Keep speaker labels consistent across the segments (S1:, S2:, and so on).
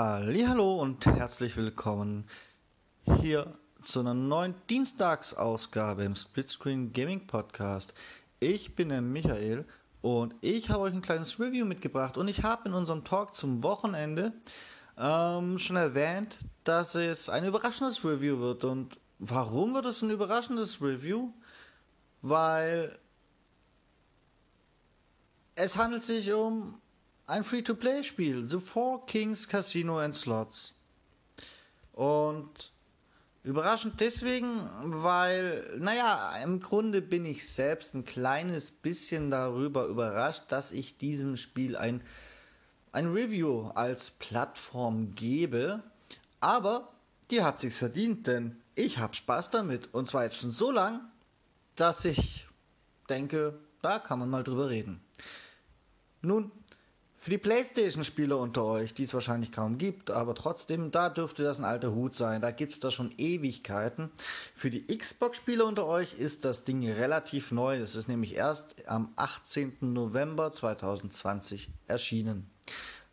S1: Hallo und herzlich willkommen hier zu einer neuen Dienstagsausgabe im Splitscreen Gaming Podcast. Ich bin der Michael und ich habe euch ein kleines Review mitgebracht und ich habe in unserem Talk zum Wochenende ähm, schon erwähnt, dass es ein überraschendes Review wird. Und warum wird es ein überraschendes Review? Weil es handelt sich um ein Free-to-Play-Spiel, The Four Kings Casino and Slots. Und überraschend deswegen, weil, naja, im Grunde bin ich selbst ein kleines bisschen darüber überrascht, dass ich diesem Spiel ein, ein Review als Plattform gebe. Aber die hat sich's verdient, denn ich habe Spaß damit. Und zwar jetzt schon so lang, dass ich denke, da kann man mal drüber reden. Nun, für die PlayStation-Spieler unter euch, die es wahrscheinlich kaum gibt, aber trotzdem, da dürfte das ein alter Hut sein. Da gibt es das schon Ewigkeiten. Für die Xbox-Spieler unter euch ist das Ding relativ neu. Es ist nämlich erst am 18. November 2020 erschienen.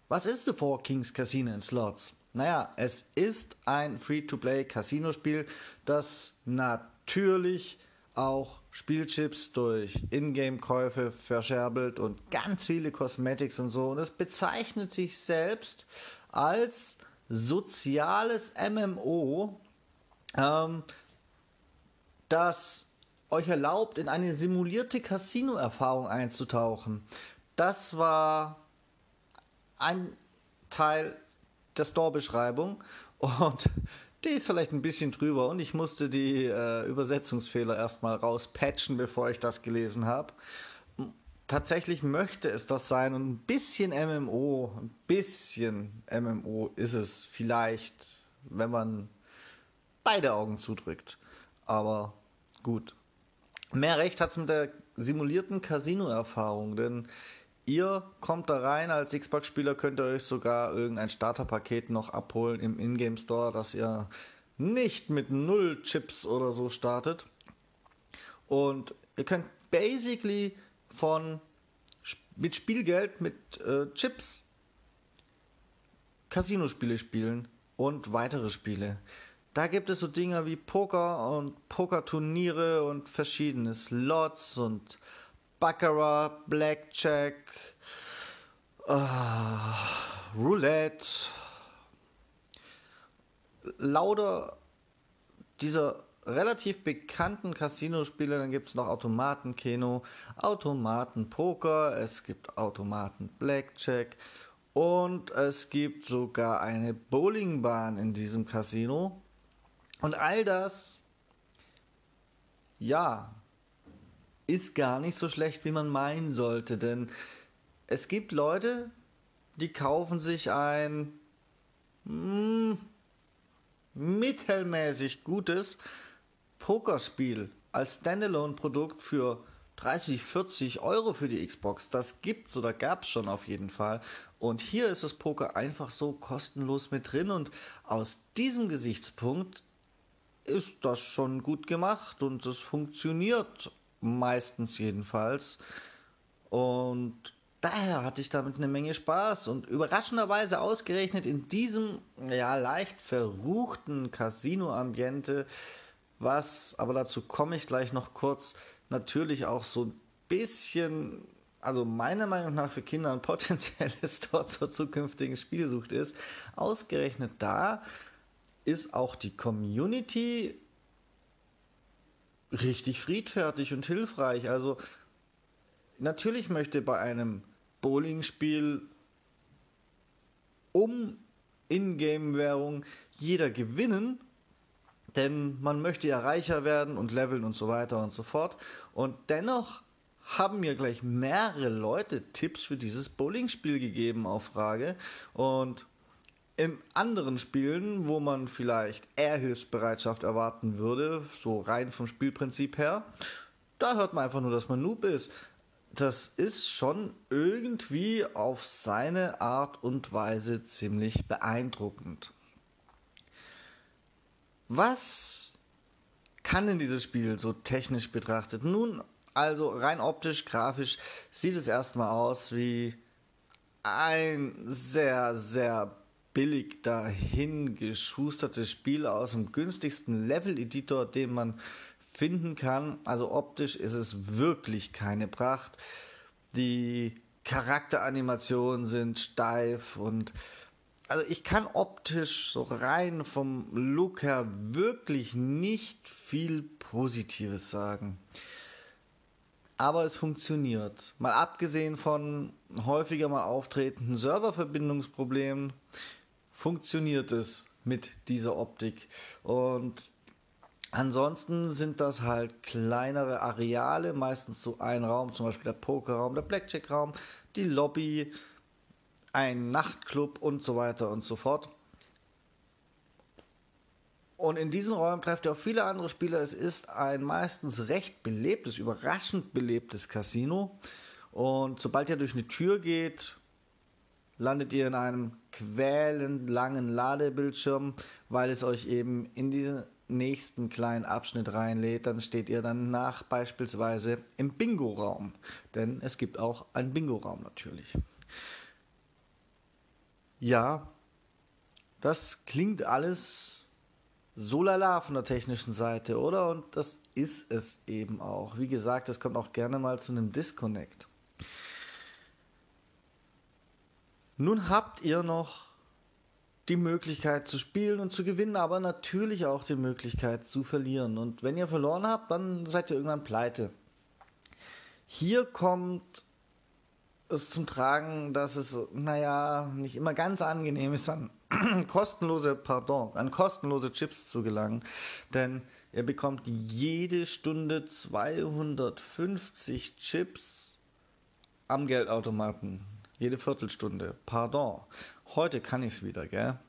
S1: Was ist The Four Kings Casino and Slots? Naja, es ist ein Free-to-Play-Casino-Spiel, das natürlich auch Spielchips durch Ingame-Käufe verscherbelt und ganz viele Cosmetics und so. Und es bezeichnet sich selbst als soziales MMO, ähm, das euch erlaubt, in eine simulierte Casino-Erfahrung einzutauchen. Das war ein Teil der Store-Beschreibung und die ist vielleicht ein bisschen drüber und ich musste die äh, Übersetzungsfehler erstmal rauspatchen, bevor ich das gelesen habe. Tatsächlich möchte es das sein und ein bisschen MMO, ein bisschen MMO ist es vielleicht, wenn man beide Augen zudrückt. Aber gut. Mehr Recht hat es mit der simulierten Casino-Erfahrung, denn Ihr kommt da rein als Xbox-Spieler, könnt ihr euch sogar irgendein Starterpaket noch abholen im Ingame Store, dass ihr nicht mit null Chips oder so startet. Und ihr könnt basically von mit Spielgeld, mit äh, Chips Casino-Spiele spielen und weitere Spiele. Da gibt es so Dinge wie Poker und Pokerturniere und verschiedene Slots und Baccarat, Blackjack, uh, Roulette, lauter dieser relativ bekannten Casino-Spiele, dann gibt es noch Automatenkino, Automatenpoker, es gibt Automaten Blackjack und es gibt sogar eine Bowlingbahn in diesem Casino. Und all das, ja, ist gar nicht so schlecht, wie man meinen sollte. Denn es gibt Leute, die kaufen sich ein mh, hm, mittelmäßig gutes Pokerspiel als Standalone-Produkt für 30, 40 Euro für die Xbox. Das gibt's oder gab's schon auf jeden Fall. Und hier ist das Poker einfach so kostenlos mit drin. Und aus diesem Gesichtspunkt ist das schon gut gemacht und es funktioniert meistens jedenfalls. Und daher hatte ich damit eine Menge Spaß und überraschenderweise ausgerechnet in diesem ja leicht verruchten Casino-Ambiente, was, aber dazu komme ich gleich noch kurz, natürlich auch so ein bisschen, also meiner Meinung nach für Kinder ein potenzielles Tor zur zukünftigen Spielsucht ist, ausgerechnet da ist auch die Community richtig friedfertig und hilfreich. Also natürlich möchte bei einem Bowling-Spiel um Ingame-Währung jeder gewinnen, denn man möchte ja reicher werden und leveln und so weiter und so fort. Und dennoch haben mir gleich mehrere Leute Tipps für dieses Bowling-Spiel gegeben auf Frage. Und in anderen Spielen, wo man vielleicht eher Hilfsbereitschaft erwarten würde, so rein vom Spielprinzip her, da hört man einfach nur, dass man Noob ist. Das ist schon irgendwie auf seine Art und Weise ziemlich beeindruckend. Was kann denn dieses Spiel so technisch betrachtet? Nun, also rein optisch, grafisch sieht es erstmal aus wie ein sehr, sehr billig dahin geschusterte Spiel aus dem günstigsten Level-Editor, den man finden kann. Also optisch ist es wirklich keine Pracht. Die Charakteranimationen sind steif und also ich kann optisch so rein vom Look her wirklich nicht viel Positives sagen. Aber es funktioniert. Mal abgesehen von häufiger mal auftretenden Serververbindungsproblemen, funktioniert es mit dieser Optik. Und ansonsten sind das halt kleinere Areale, meistens so ein Raum, zum Beispiel der Pokerraum, der Blackjack-Raum, die Lobby, ein Nachtclub und so weiter und so fort. Und in diesen Räumen trefft ihr auch viele andere Spieler. Es ist ein meistens recht belebtes, überraschend belebtes Casino. Und sobald ihr durch eine Tür geht, landet ihr in einem quälend langen Ladebildschirm, weil es euch eben in diesen nächsten kleinen Abschnitt reinlädt. Dann steht ihr dann nach beispielsweise im Bingo-Raum. Denn es gibt auch einen Bingo-Raum natürlich. Ja, das klingt alles so lala von der technischen Seite, oder? Und das ist es eben auch. Wie gesagt, es kommt auch gerne mal zu einem Disconnect. Nun habt ihr noch die Möglichkeit zu spielen und zu gewinnen, aber natürlich auch die Möglichkeit zu verlieren. Und wenn ihr verloren habt, dann seid ihr irgendwann pleite. Hier kommt es zum Tragen, dass es, naja, nicht immer ganz angenehm ist, an kostenlose, pardon, an kostenlose Chips zu gelangen. Denn ihr bekommt jede Stunde 250 Chips am Geldautomaten. Jede Viertelstunde. Pardon. Heute kann ich es wieder, gell?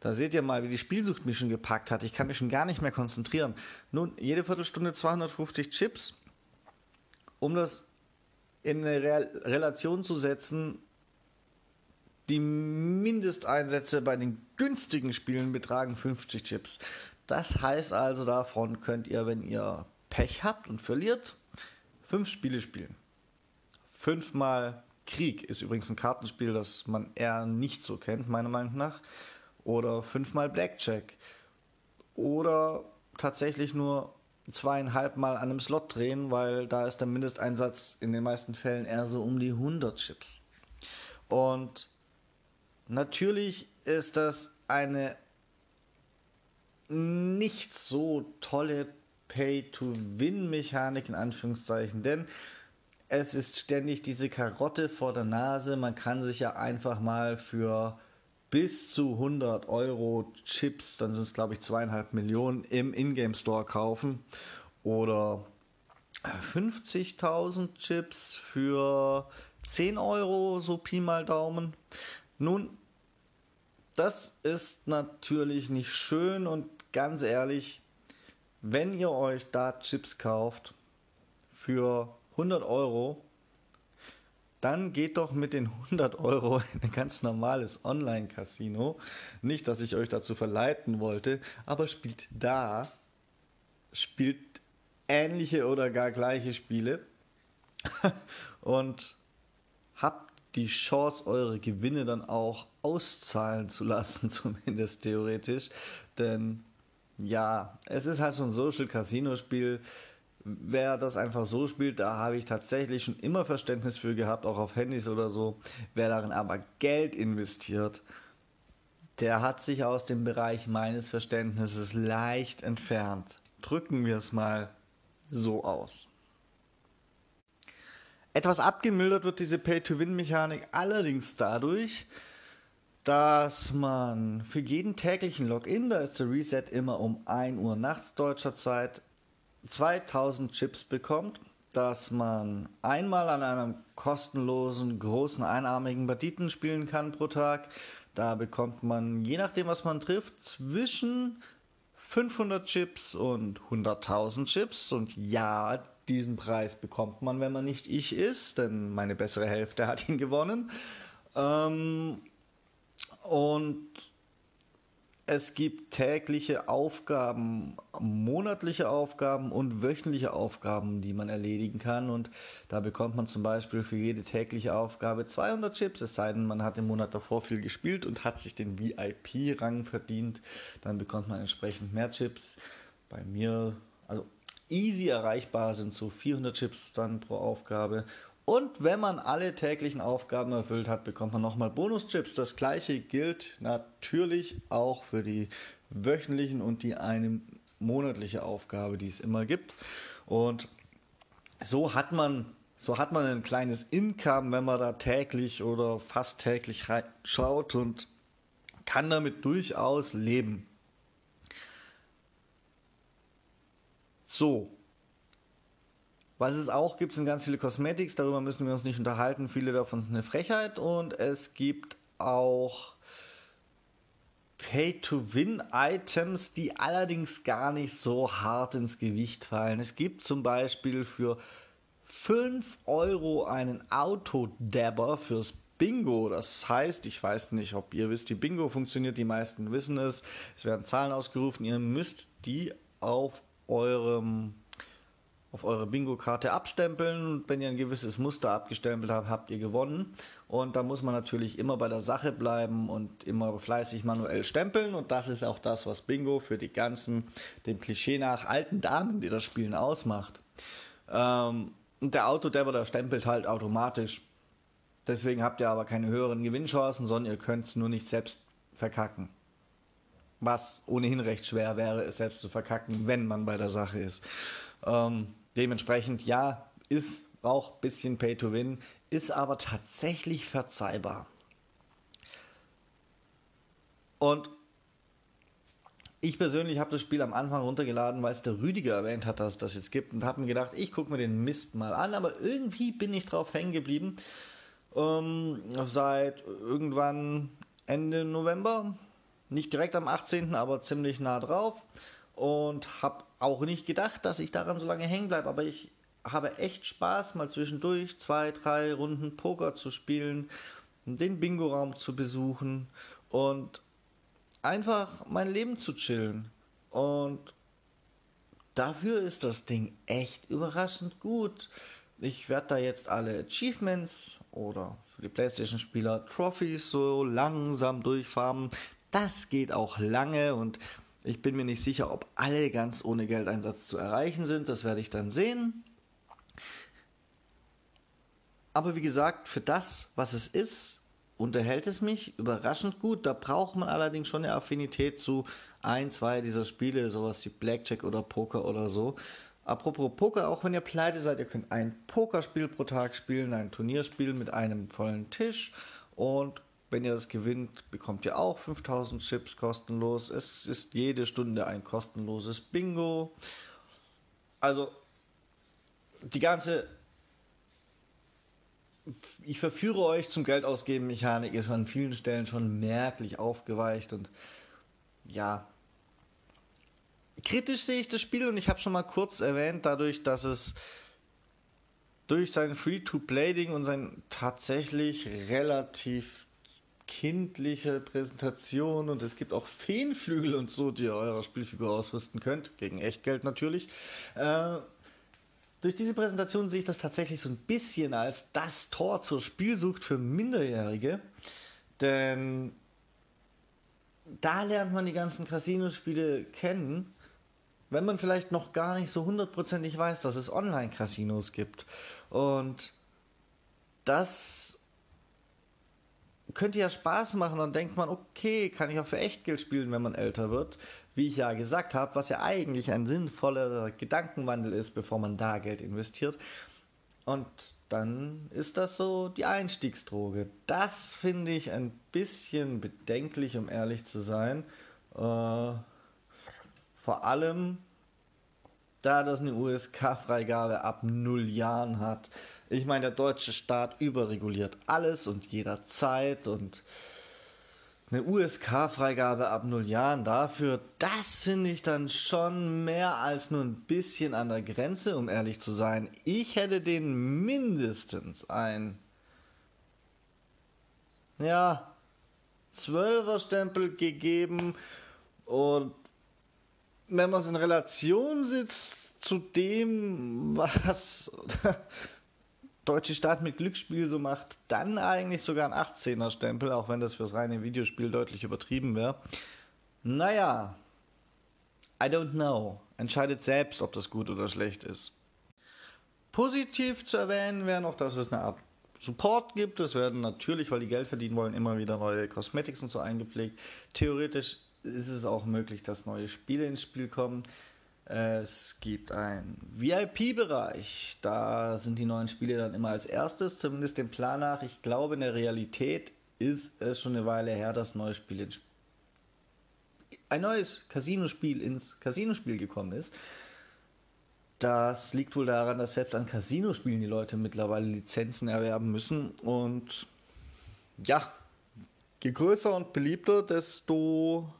S1: Da seht ihr mal, wie die Spielsucht mich schon gepackt hat. Ich kann mich schon gar nicht mehr konzentrieren. Nun, jede Viertelstunde 250 Chips. Um das in eine Re Relation zu setzen, die Mindesteinsätze bei den günstigen Spielen betragen 50 Chips. Das heißt also, davon könnt ihr, wenn ihr Pech habt und verliert, fünf Spiele spielen. Fünfmal Krieg ist übrigens ein Kartenspiel, das man eher nicht so kennt, meiner Meinung nach. Oder fünfmal Blackjack. Oder tatsächlich nur zweieinhalb Mal an einem Slot drehen, weil da ist der Mindesteinsatz in den meisten Fällen eher so um die 100 Chips. Und natürlich ist das eine nicht so tolle Pay-to-Win-Mechanik in Anführungszeichen, denn es ist ständig diese Karotte vor der Nase. Man kann sich ja einfach mal für bis zu 100 Euro Chips, dann sind es glaube ich zweieinhalb Millionen im Ingame Store kaufen oder 50.000 Chips für 10 Euro, so Pi mal Daumen. Nun, das ist natürlich nicht schön und ganz ehrlich, wenn ihr euch da Chips kauft für 100 Euro, dann geht doch mit den 100 Euro in ein ganz normales Online-Casino. Nicht, dass ich euch dazu verleiten wollte, aber spielt da, spielt ähnliche oder gar gleiche Spiele und habt die Chance, eure Gewinne dann auch auszahlen zu lassen, zumindest theoretisch. Denn ja, es ist halt so ein Social Casino Spiel wer das einfach so spielt, da habe ich tatsächlich schon immer Verständnis für gehabt, auch auf Handys oder so. Wer darin aber Geld investiert, der hat sich aus dem Bereich meines Verständnisses leicht entfernt. Drücken wir es mal so aus. Etwas abgemildert wird diese Pay-to-Win-Mechanik allerdings dadurch, dass man für jeden täglichen Login, da ist der Reset immer um 1 Uhr nachts deutscher Zeit, 2000 Chips bekommt, dass man einmal an einem kostenlosen großen einarmigen Banditen spielen kann pro Tag. Da bekommt man, je nachdem was man trifft, zwischen 500 Chips und 100.000 Chips. Und ja, diesen Preis bekommt man, wenn man nicht ich ist, denn meine bessere Hälfte hat ihn gewonnen. Ähm, und es gibt tägliche Aufgaben, monatliche Aufgaben und wöchentliche Aufgaben, die man erledigen kann. Und da bekommt man zum Beispiel für jede tägliche Aufgabe 200 Chips, es sei denn, man hat im Monat davor viel gespielt und hat sich den VIP-Rang verdient. Dann bekommt man entsprechend mehr Chips. Bei mir, also easy erreichbar sind so 400 Chips dann pro Aufgabe. Und wenn man alle täglichen Aufgaben erfüllt hat, bekommt man nochmal Bonuschips. Das gleiche gilt natürlich auch für die wöchentlichen und die eine monatliche Aufgabe, die es immer gibt. Und so hat man so hat man ein kleines Income, wenn man da täglich oder fast täglich schaut und kann damit durchaus leben. So, was es auch gibt, sind ganz viele Cosmetics, darüber müssen wir uns nicht unterhalten. Viele davon sind eine Frechheit und es gibt auch Pay-to-Win-Items, die allerdings gar nicht so hart ins Gewicht fallen. Es gibt zum Beispiel für 5 Euro einen Autodabber fürs Bingo. Das heißt, ich weiß nicht, ob ihr wisst, wie Bingo funktioniert. Die meisten wissen es. Es werden Zahlen ausgerufen. Ihr müsst die auf eurem auf eure Bingo-Karte abstempeln. Und wenn ihr ein gewisses Muster abgestempelt habt, habt ihr gewonnen. Und da muss man natürlich immer bei der Sache bleiben und immer fleißig manuell stempeln. Und das ist auch das, was Bingo für die ganzen, dem Klischee nach, alten Damen, die das Spielen ausmacht. Ähm, und der Autodabber, der stempelt halt automatisch. Deswegen habt ihr aber keine höheren Gewinnchancen, sondern ihr könnt es nur nicht selbst verkacken. Was ohnehin recht schwer wäre, es selbst zu verkacken, wenn man bei der Sache ist. Ähm, Dementsprechend, ja, ist auch ein bisschen Pay to Win, ist aber tatsächlich verzeihbar. Und ich persönlich habe das Spiel am Anfang runtergeladen, weil es der Rüdiger erwähnt hat, dass es das jetzt gibt und habe mir gedacht, ich gucke mir den Mist mal an, aber irgendwie bin ich drauf hängen geblieben. Ähm, seit irgendwann Ende November, nicht direkt am 18., aber ziemlich nah drauf und habe auch nicht gedacht, dass ich daran so lange hängen bleibe, aber ich habe echt Spaß, mal zwischendurch zwei, drei Runden Poker zu spielen, den Bingo-Raum zu besuchen und einfach mein Leben zu chillen. Und dafür ist das Ding echt überraschend gut. Ich werde da jetzt alle Achievements oder für die PlayStation-Spieler Trophies so langsam durchfarmen. Das geht auch lange und ich bin mir nicht sicher, ob alle ganz ohne Geldeinsatz zu erreichen sind. Das werde ich dann sehen. Aber wie gesagt, für das, was es ist, unterhält es mich überraschend gut. Da braucht man allerdings schon eine Affinität zu ein, zwei dieser Spiele, sowas wie Blackjack oder Poker oder so. Apropos Poker, auch wenn ihr pleite seid, ihr könnt ein Pokerspiel pro Tag spielen, ein Turnierspiel mit einem vollen Tisch und wenn ihr das gewinnt, bekommt ihr auch 5000 Chips kostenlos. Es ist jede Stunde ein kostenloses Bingo. Also die ganze ich verführe euch zum Geld ausgeben Mechanik ist an vielen Stellen schon merklich aufgeweicht und ja kritisch sehe ich das Spiel und ich habe schon mal kurz erwähnt, dadurch, dass es durch sein Free-to-Play-Ding und sein tatsächlich relativ kindliche Präsentation und es gibt auch Feenflügel und so, die ihr eurer Spielfigur ausrüsten könnt, gegen Echtgeld natürlich. Äh, durch diese Präsentation sehe ich das tatsächlich so ein bisschen als das Tor zur Spielsucht für Minderjährige, denn da lernt man die ganzen Casino-Spiele kennen, wenn man vielleicht noch gar nicht so hundertprozentig weiß, dass es Online-Casinos gibt. Und das könnte ja Spaß machen. Dann denkt man, okay, kann ich auch für Echtgeld spielen, wenn man älter wird. Wie ich ja gesagt habe, was ja eigentlich ein sinnvoller Gedankenwandel ist, bevor man da Geld investiert. Und dann ist das so die Einstiegsdroge. Das finde ich ein bisschen bedenklich, um ehrlich zu sein. Äh, vor allem, da das eine USK-Freigabe ab null Jahren hat. Ich meine, der deutsche Staat überreguliert alles und jederzeit und eine USK-Freigabe ab null Jahren dafür, das finde ich dann schon mehr als nur ein bisschen an der Grenze, um ehrlich zu sein. Ich hätte denen mindestens ein, ja, Zwölfer-Stempel gegeben Und wenn man es in Relation sitzt zu dem, was deutsche Staat mit Glücksspiel so macht, dann eigentlich sogar ein 18er Stempel, auch wenn das fürs reine Videospiel deutlich übertrieben wäre. Naja, I don't know. Entscheidet selbst, ob das gut oder schlecht ist. Positiv zu erwähnen wäre noch, dass es eine Art Support gibt. Es werden natürlich, weil die Geld verdienen wollen, immer wieder neue Cosmetics und so eingepflegt. Theoretisch ist es auch möglich, dass neue Spiele ins Spiel kommen. Es gibt einen VIP-Bereich. Da sind die neuen Spiele dann immer als erstes, zumindest dem Plan nach. Ich glaube, in der Realität ist es schon eine Weile her, dass neue Spiele ins ein neues Casino-Spiel ins Casino-Spiel gekommen ist. Das liegt wohl daran, dass selbst an Casino-Spielen die Leute mittlerweile Lizenzen erwerben müssen. Und ja, je größer und beliebter, desto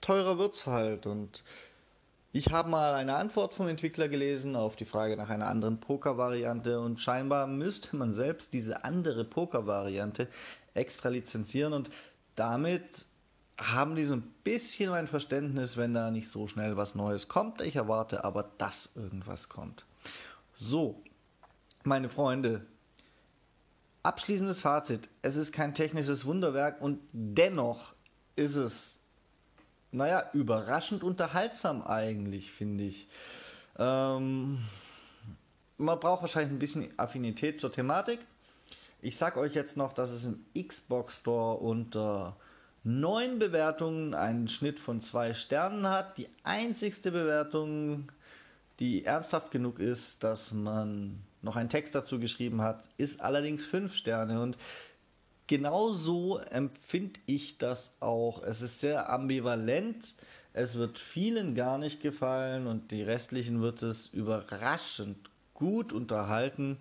S1: teurer wird es halt. Und ich habe mal eine Antwort vom Entwickler gelesen auf die Frage nach einer anderen Poker-Variante und scheinbar müsste man selbst diese andere Poker-Variante extra lizenzieren und damit haben die so ein bisschen mein Verständnis, wenn da nicht so schnell was Neues kommt. Ich erwarte aber, dass irgendwas kommt. So, meine Freunde, abschließendes Fazit. Es ist kein technisches Wunderwerk und dennoch ist es, naja, überraschend unterhaltsam eigentlich, finde ich. Ähm, man braucht wahrscheinlich ein bisschen Affinität zur Thematik. Ich sag euch jetzt noch, dass es im Xbox Store unter neun Bewertungen, einen Schnitt von zwei Sternen hat. Die einzigste Bewertung, die ernsthaft genug ist, dass man noch einen Text dazu geschrieben hat, ist allerdings fünf Sterne. Und genau so empfinde ich das auch. Es ist sehr ambivalent. Es wird vielen gar nicht gefallen und die restlichen wird es überraschend gut unterhalten.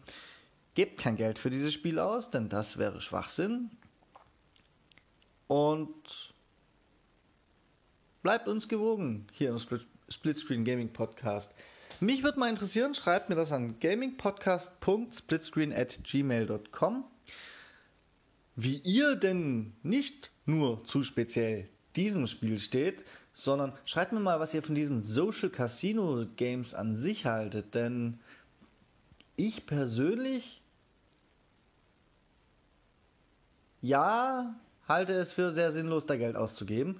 S1: Gebt kein Geld für dieses Spiel aus, denn das wäre Schwachsinn. Und bleibt uns gewogen hier im Split, Splitscreen Gaming Podcast. Mich würde mal interessieren, schreibt mir das an gamingpodcast.splitscreen at gmail.com, wie ihr denn nicht nur zu speziell diesem Spiel steht, sondern schreibt mir mal, was ihr von diesen Social Casino Games an sich haltet, denn ich persönlich ja, halte es für sehr sinnlos, da Geld auszugeben.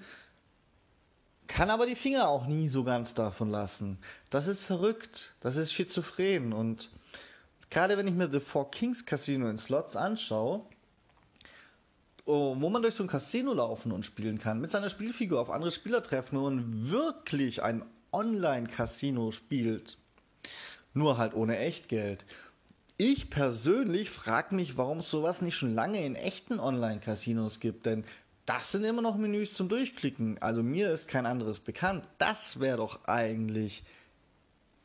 S1: Kann aber die Finger auch nie so ganz davon lassen. Das ist verrückt. Das ist schizophren. Und gerade wenn ich mir The Four Kings Casino in Slots anschaue, wo man durch so ein Casino laufen und spielen kann, mit seiner Spielfigur auf andere Spieler treffen und wirklich ein Online-Casino spielt, nur halt ohne Echtgeld. Ich persönlich frage mich, warum es sowas nicht schon lange in echten Online-Casinos gibt, denn das sind immer noch Menüs zum Durchklicken. Also mir ist kein anderes bekannt. Das wäre doch eigentlich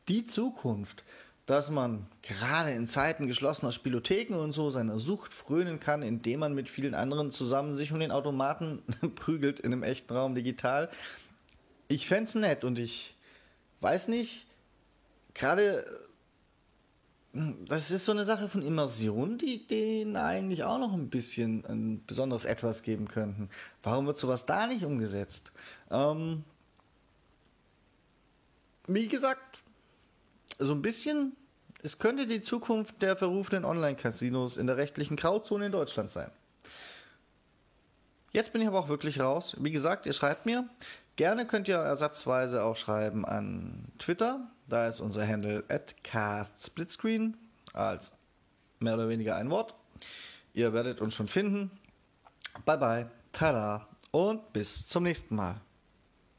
S1: die Zukunft, dass man gerade in Zeiten geschlossener Spielotheken und so seiner Sucht frönen kann, indem man mit vielen anderen zusammen sich um den Automaten prügelt in einem echten Raum digital. Ich fände es nett und ich weiß nicht, gerade das ist so eine Sache von Immersion, die denen eigentlich auch noch ein bisschen ein besonderes Etwas geben könnten. Warum wird sowas da nicht umgesetzt? Ähm, wie gesagt, so ein bisschen, es könnte die Zukunft der verrufenen Online-Casinos in der rechtlichen Grauzone in Deutschland sein. Jetzt bin ich aber auch wirklich raus. Wie gesagt, ihr schreibt mir. Gerne könnt ihr ersatzweise auch schreiben an Twitter. Da ist unser Handle at castsplitscreen als mehr oder weniger ein Wort. Ihr werdet uns schon finden. Bye bye, tada und bis zum nächsten Mal.